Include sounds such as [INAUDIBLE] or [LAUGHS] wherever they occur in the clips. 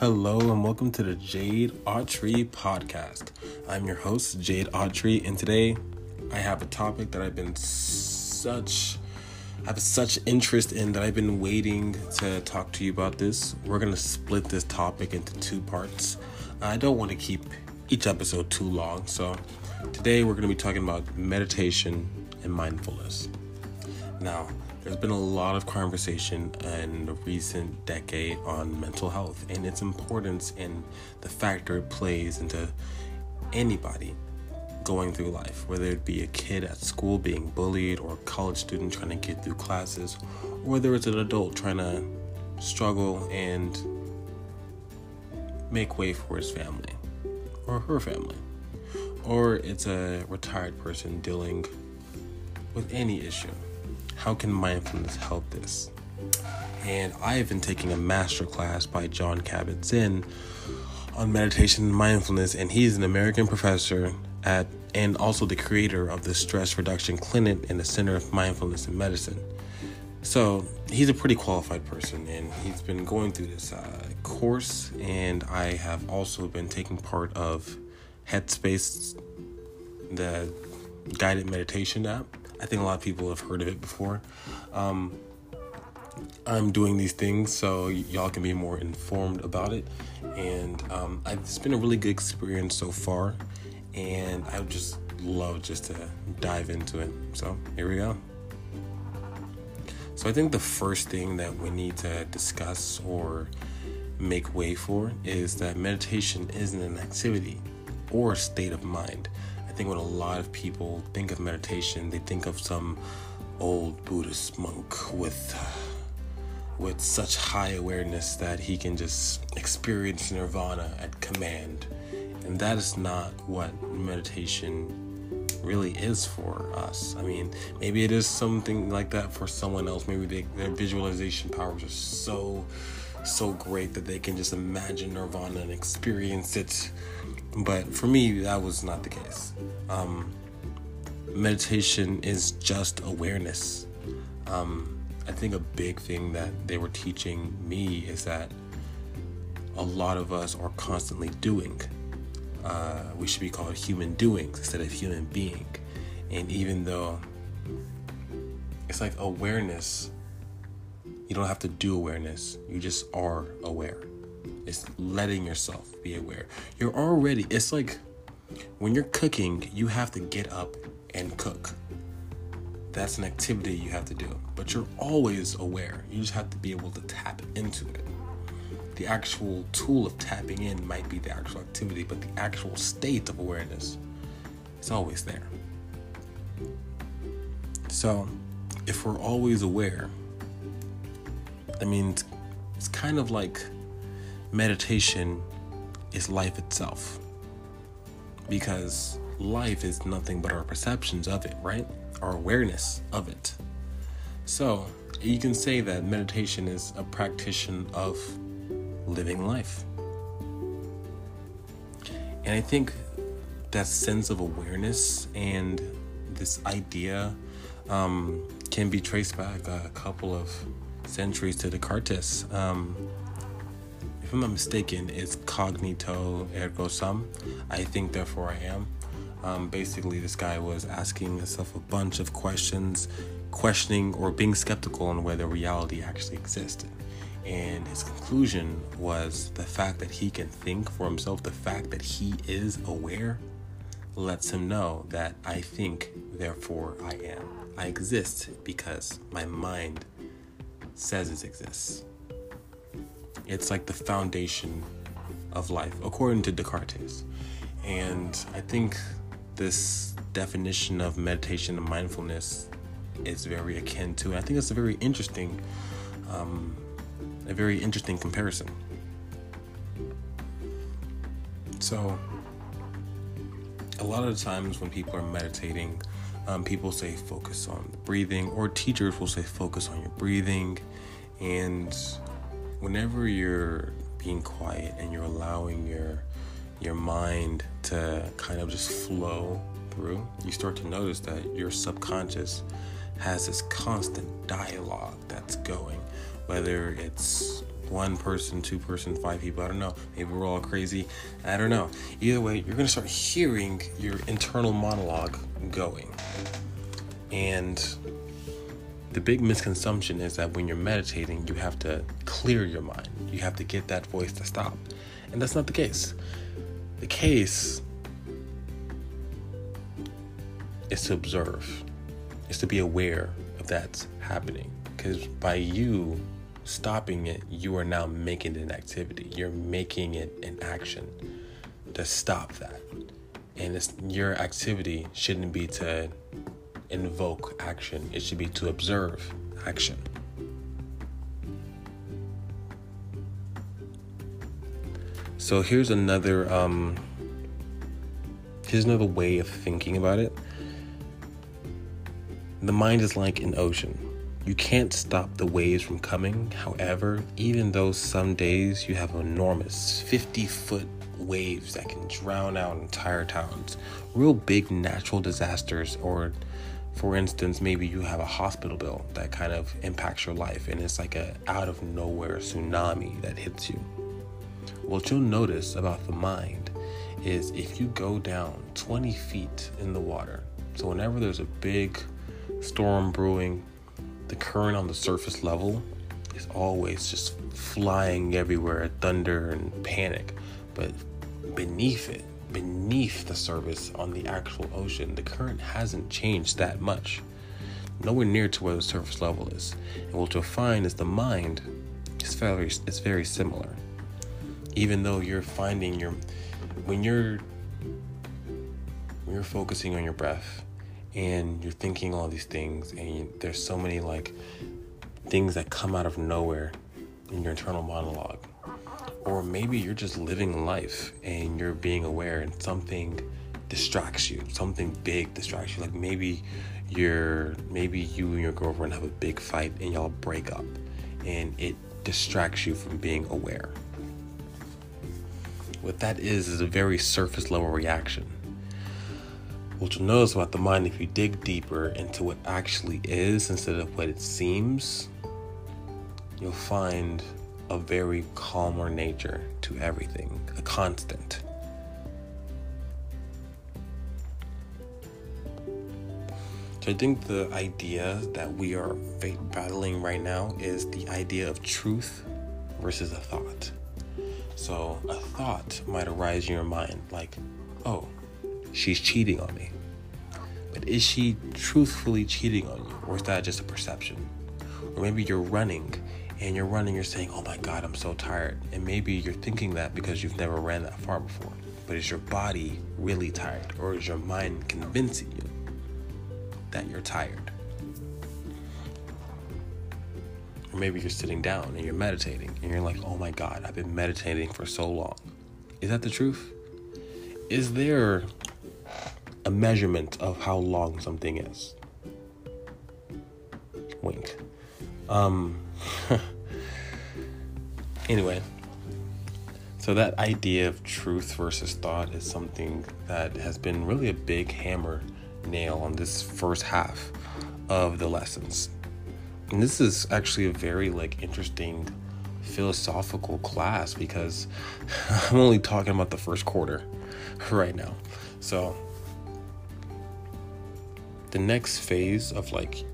Hello and welcome to the Jade Autry podcast. I'm your host, Jade Autry, and today I have a topic that I've been such I have such interest in that I've been waiting to talk to you about this. We're gonna split this topic into two parts. I don't want to keep each episode too long, so today we're gonna be talking about meditation and mindfulness. Now, there's been a lot of conversation in the recent decade on mental health and its importance and the factor it plays into anybody going through life, whether it be a kid at school being bullied or a college student trying to get through classes, or whether it's an adult trying to struggle and make way for his family or her family, or it's a retired person dealing with any issue how can mindfulness help this? And I have been taking a master class by Jon Kabat-Zinn on meditation and mindfulness, and he's an American professor at and also the creator of the Stress Reduction Clinic and the Center of Mindfulness in Medicine. So he's a pretty qualified person, and he's been going through this uh, course. And I have also been taking part of Headspace, the guided meditation app. I think a lot of people have heard of it before. Um, I'm doing these things so y'all can be more informed about it. And um, it's been a really good experience so far. And I just love just to dive into it. So here we go. So I think the first thing that we need to discuss or make way for is that meditation isn't an activity or state of mind think when a lot of people think of meditation, they think of some old Buddhist monk with with such high awareness that he can just experience nirvana at command. And that is not what meditation really is for us. I mean, maybe it is something like that for someone else. Maybe they, their visualization powers are so so great that they can just imagine nirvana and experience it but for me, that was not the case. Um, meditation is just awareness. Um, I think a big thing that they were teaching me is that a lot of us are constantly doing. Uh, we should be called human doings instead of human being. And even though it's like awareness, you don't have to do awareness, you just are aware. Letting yourself be aware. You're already, it's like when you're cooking, you have to get up and cook. That's an activity you have to do, but you're always aware. You just have to be able to tap into it. The actual tool of tapping in might be the actual activity, but the actual state of awareness is always there. So, if we're always aware, I mean, it's kind of like meditation is life itself. Because life is nothing but our perceptions of it, right? Our awareness of it. So, you can say that meditation is a practitioner of living life. And I think that sense of awareness and this idea um, can be traced back a couple of centuries to Descartes. Um, if I'm not mistaken, it's cognito ergo sum. I think, therefore, I am. Um, basically, this guy was asking himself a bunch of questions, questioning or being skeptical on whether reality actually existed. And his conclusion was the fact that he can think for himself, the fact that he is aware, lets him know that I think, therefore I am. I exist because my mind says it exists. It's like the foundation of life, according to Descartes. And I think this definition of meditation and mindfulness is very akin to. I think it's a very interesting, um, a very interesting comparison. So, a lot of the times when people are meditating, um, people say focus on breathing, or teachers will say focus on your breathing, and whenever you're being quiet and you're allowing your your mind to kind of just flow through, you start to notice that your subconscious has this constant dialogue that's going, whether it's one person, two person, five people. I don't know. Maybe we're all crazy. I don't know. Either way, you're gonna start hearing your internal monologue going. And the big misconception is that when you're meditating, you have to clear your mind. You have to get that voice to stop. And that's not the case. The case is to observe, is to be aware of that's happening. Because by you stopping it, you are now making it an activity. You're making it an action to stop that. And it's, your activity shouldn't be to invoke action, it should be to observe action. So here's another um, here's another way of thinking about it. The mind is like an ocean. You can't stop the waves from coming. However, even though some days you have enormous 50 foot waves that can drown out entire towns, real big natural disasters, or for instance, maybe you have a hospital bill that kind of impacts your life and it's like a out of nowhere tsunami that hits you. What you'll notice about the mind is if you go down 20 feet in the water, so whenever there's a big storm brewing, the current on the surface level is always just flying everywhere, thunder and panic. But beneath it, beneath the surface on the actual ocean, the current hasn't changed that much. Nowhere near to where the surface level is. And what you'll find is the mind is very it's very similar. Even though you're finding your when you're when you're focusing on your breath and you're thinking all these things and you, there's so many like things that come out of nowhere in your internal monologue or maybe you're just living life and you're being aware and something distracts you something big distracts you. Like maybe you're maybe you and your girlfriend have a big fight and y'all break up and it distracts you from being aware. What that is is a very surface level reaction. What you'll notice about the mind, if you dig deeper into what actually is instead of what it seems, you'll find a very calmer nature to everything, a constant. So I think the idea that we are battling right now is the idea of truth versus a thought. So a thought might arise in your mind like, oh, she's cheating on me. But is she truthfully cheating on you? Or is that just a perception? Or maybe you're running and you're running, you're saying, oh my God, I'm so tired. And maybe you're thinking that because you've never ran that far before. But is your body really tired? Or is your mind convincing you that you're tired? Or maybe you're sitting down and you're meditating and you're like, oh my God, I've been meditating for so long. Is that the truth? Is there a measurement of how long something is. Wink. Um, [LAUGHS] anyway, so that idea of truth versus thought is something that has been really a big hammer nail on this first half of the lessons. And this is actually a very like interesting philosophical class because [LAUGHS] I'm only talking about the first quarter [LAUGHS] right now. So the next phase of like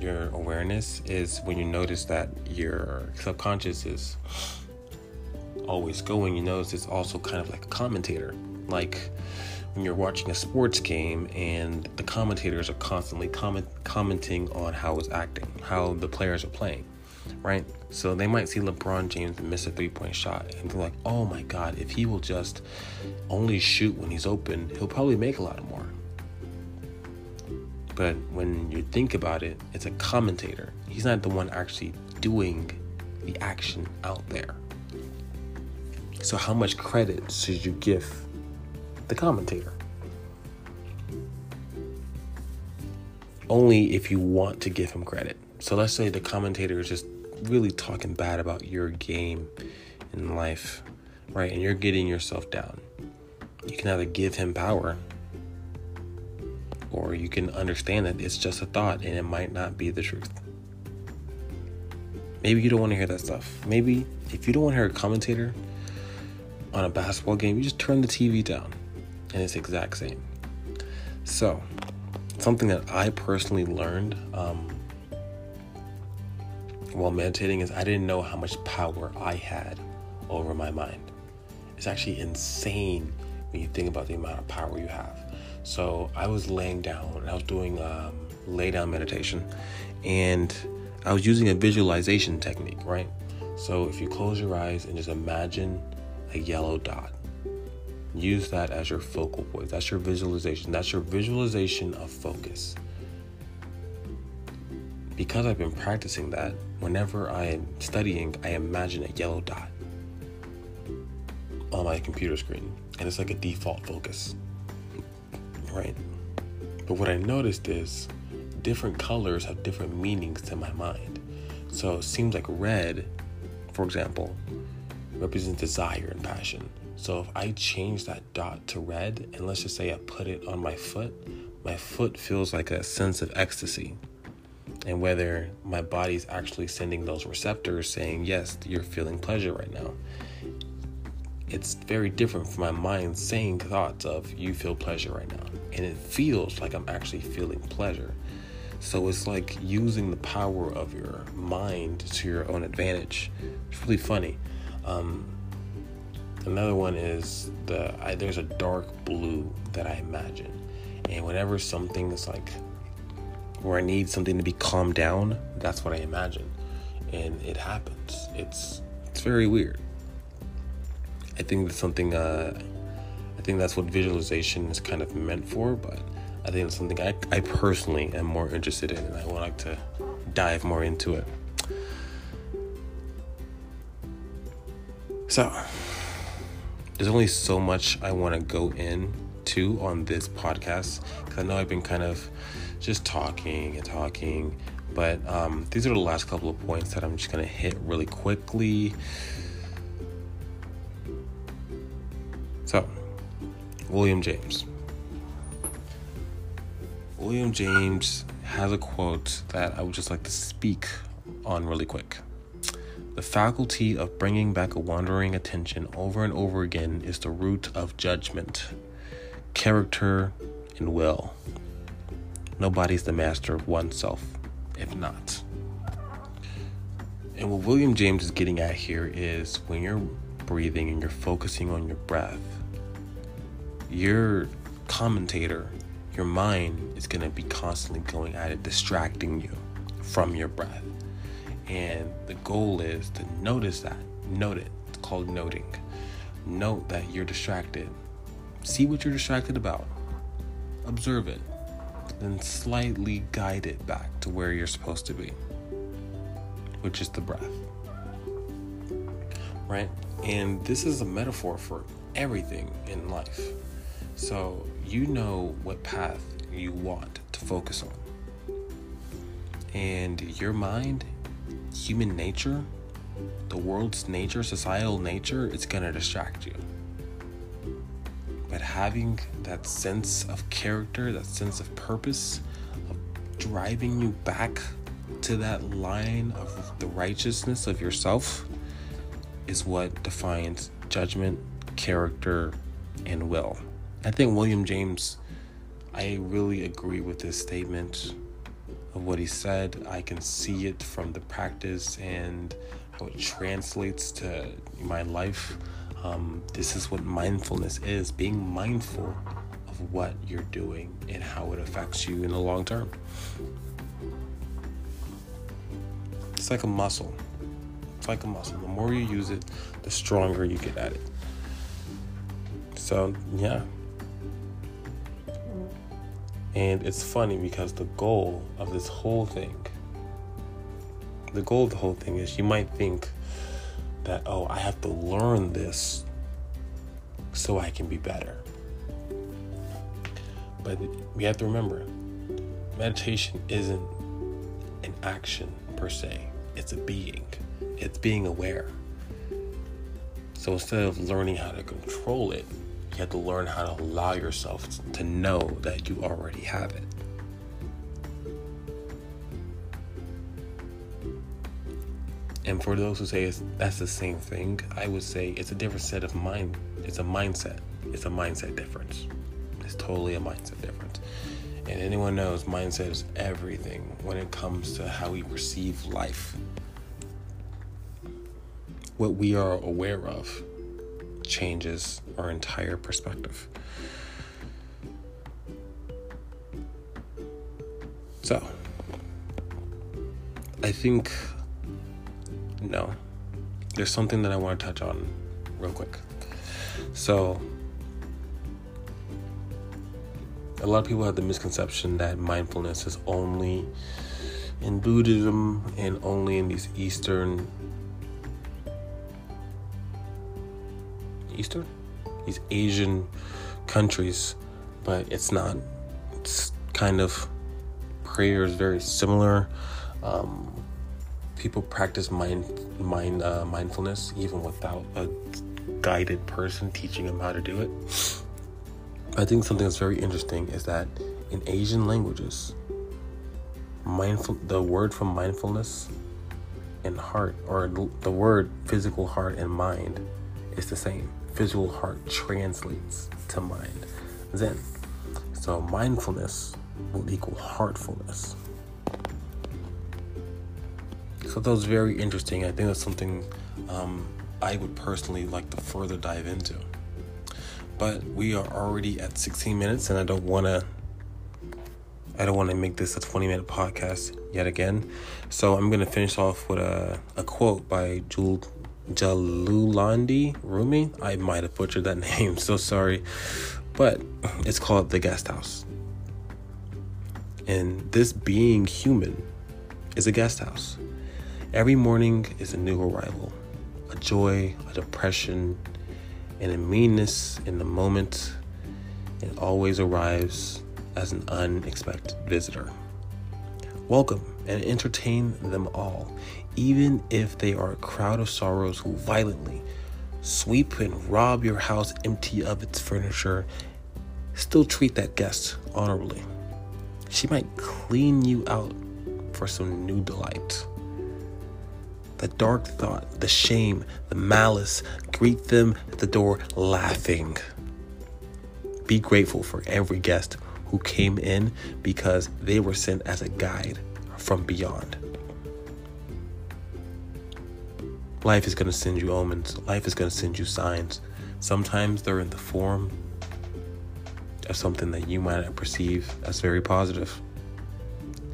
your awareness is when you notice that your subconscious is always going. You notice it's also kind of like a commentator. Like when you're watching a sports game and the commentators are constantly comment, commenting on how it's acting how the players are playing right? So they might see lebron james miss a three-point shot and they're like oh my god if he will just only shoot when he's open he'll probably make a lot more but when you think about it, it's a commentator. He's not the one actually doing the action out there. So, how much credit should you give the commentator? Only if you want to give him credit. So, let's say the commentator is just really talking bad about your game in life, right? And you're getting yourself down. You can either give him power or you can understand that it's just a thought and it might not be the truth. Maybe you don't want to hear that stuff. Maybe if you don't want to hear a commentator on a basketball game, you just turn the TV down and it's the exact same. So, something that I personally learned um, while meditating is I didn't know how much power I had over my mind. It's actually insane when you think about the amount of power you have. So I was laying down I was doing um, lay down meditation and I was using a visualization technique, right? So if you close your eyes and just imagine a yellow dot, use that as your focal point. That's your visualization. That's your visualization of focus. Because I've been practicing that, whenever I am studying, I imagine a yellow dot on my computer screen, and it's like a default focus, right? But what I noticed is different colors have different meanings to my mind. So it seems like red, for example, represents desire and passion. So if I change that dot to red, and let's just say I put it on my foot, my foot feels like a sense of ecstasy. And whether my body's actually sending those receptors saying, yes, you're feeling pleasure right now it's very different from my mind saying thoughts of you feel pleasure right now and it feels like i'm actually feeling pleasure. So it's like using the power of your mind to your own advantage. It's really funny. Um, another one is the I, there's a dark blue that i imagine. And whenever something is like where i need something to be calmed down that's what i imagine. And it happens. It's it's very weird. I think that's something. Uh, think that's what visualization is kind of meant for. But I think it's something I, I personally am more interested in, and I would like to dive more into it. So, there's only so much I want to go into on this podcast because I know I've been kind of just talking and talking, but um, these are the last couple of points that I'm just gonna hit really quickly. So, William James. William James has a quote that I would just like to speak on really quick. The faculty of bringing back a wandering attention over and over again is the root of judgment, character, and will. Nobody's the master of oneself, if not. And what William James is getting at here is when you're breathing and you're focusing on your breath, your commentator, your mind is going to be constantly going at it, distracting you from your breath. And the goal is to notice that. Note it. It's called noting. Note that you're distracted. See what you're distracted about. Observe it. Then slightly guide it back to where you're supposed to be, which is the breath. Right? And this is a metaphor for everything in life. So you know what path you want to focus on. And your mind, human nature, the world's nature, societal nature, it's going to distract you. But having that sense of character, that sense of purpose, of driving you back to that line of the righteousness of yourself is what defines judgment, character, and will. I think William James, I really agree with this statement of what he said. I can see it from the practice and how it translates to my life. Um, this is what mindfulness is being mindful of what you're doing and how it affects you in the long term. It's like a muscle. It's like a muscle. The more you use it, the stronger you get at it. So, yeah, and it's funny because the goal of this whole thing, the goal of the whole thing is you might think that, oh, I have to learn this so I can be better. But we have to remember meditation isn't an action per se, it's a being, it's being aware. So instead of learning how to control it, you have to learn how to allow yourself to know that you already have it. And for those who say that's the same thing, I would say it's a different set of mind. It's a mindset. It's a mindset difference. It's totally a mindset difference. And anyone knows mindset is everything when it comes to how we perceive life. What we are aware of changes our entire perspective. So, I think, no, there's something that I want to touch on real quick. So, a lot of people have the misconception that mindfulness is only in Buddhism and only in these Eastern Eastern these Asian countries, but it's not. It's kind of prayer is very similar. Um, people practice mind mind uh, mindfulness even without a guided person teaching them how to do it. I think something that's very interesting is that in Asian languages, mindful the word from mindfulness and heart or the word physical heart and mind is the same. Physical heart translates to mind. Zen. So mindfulness will equal heartfulness. So that was very interesting. I think that's something um, I would personally like to further dive into but we are already at 16 minutes and I don't want to I don't want to make this a 20 minute podcast yet again. So I'm going to finish off with a, a quote by Jul, Jalulandi Rumi. I might have butchered that [LAUGHS] name, so sorry. But it's called The Guest House. And this being human is a guest house. Every morning is a new arrival, a joy, a depression, and a meanness in the moment, it always arrives as an unexpected visitor. Welcome and entertain them all, even if they are a crowd of sorrows who violently sweep and rob your house empty of its furniture. Still treat that guest honorably. She might clean you out for some new delight the dark thought, the shame, the malice. Greet them at the door laughing. Be grateful for every guest who came in because they were sent as a guide from beyond. Life is going to send you omens, life is going to send you signs. Sometimes they're in the form of something that you might perceive as very positive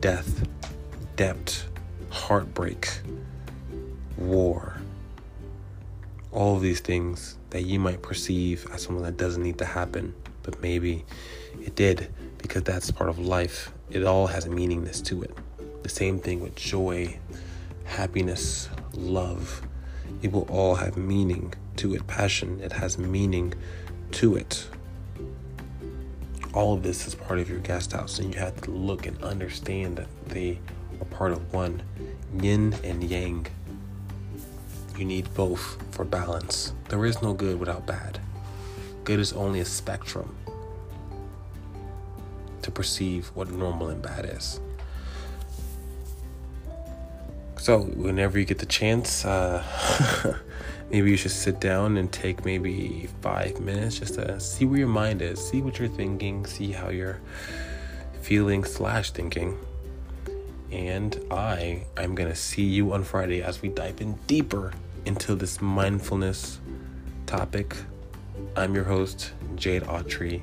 death, debt, heartbreak war, all of these things that you might perceive as something that doesn't need to happen, but maybe it did because that's part of life. It all has meaningness to it. The same thing with joy, happiness, love. It will all have meaning to it. Passion, it has meaning to it. All of this is part of your guest house, and you have to look and understand that they are part of one yin and yang you need both for balance. There is no good without bad. Good is only a spectrum to perceive what normal and bad is. So, whenever you get the chance, uh, [LAUGHS] maybe you should sit down and take maybe five minutes just to see where your mind is, see what you're thinking, see how you're feeling slash thinking. And I, I'm gonna see you on Friday as we dive in deeper into this mindfulness topic. I'm your host, Jade Autry,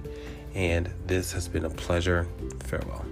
and this has been a pleasure. Farewell.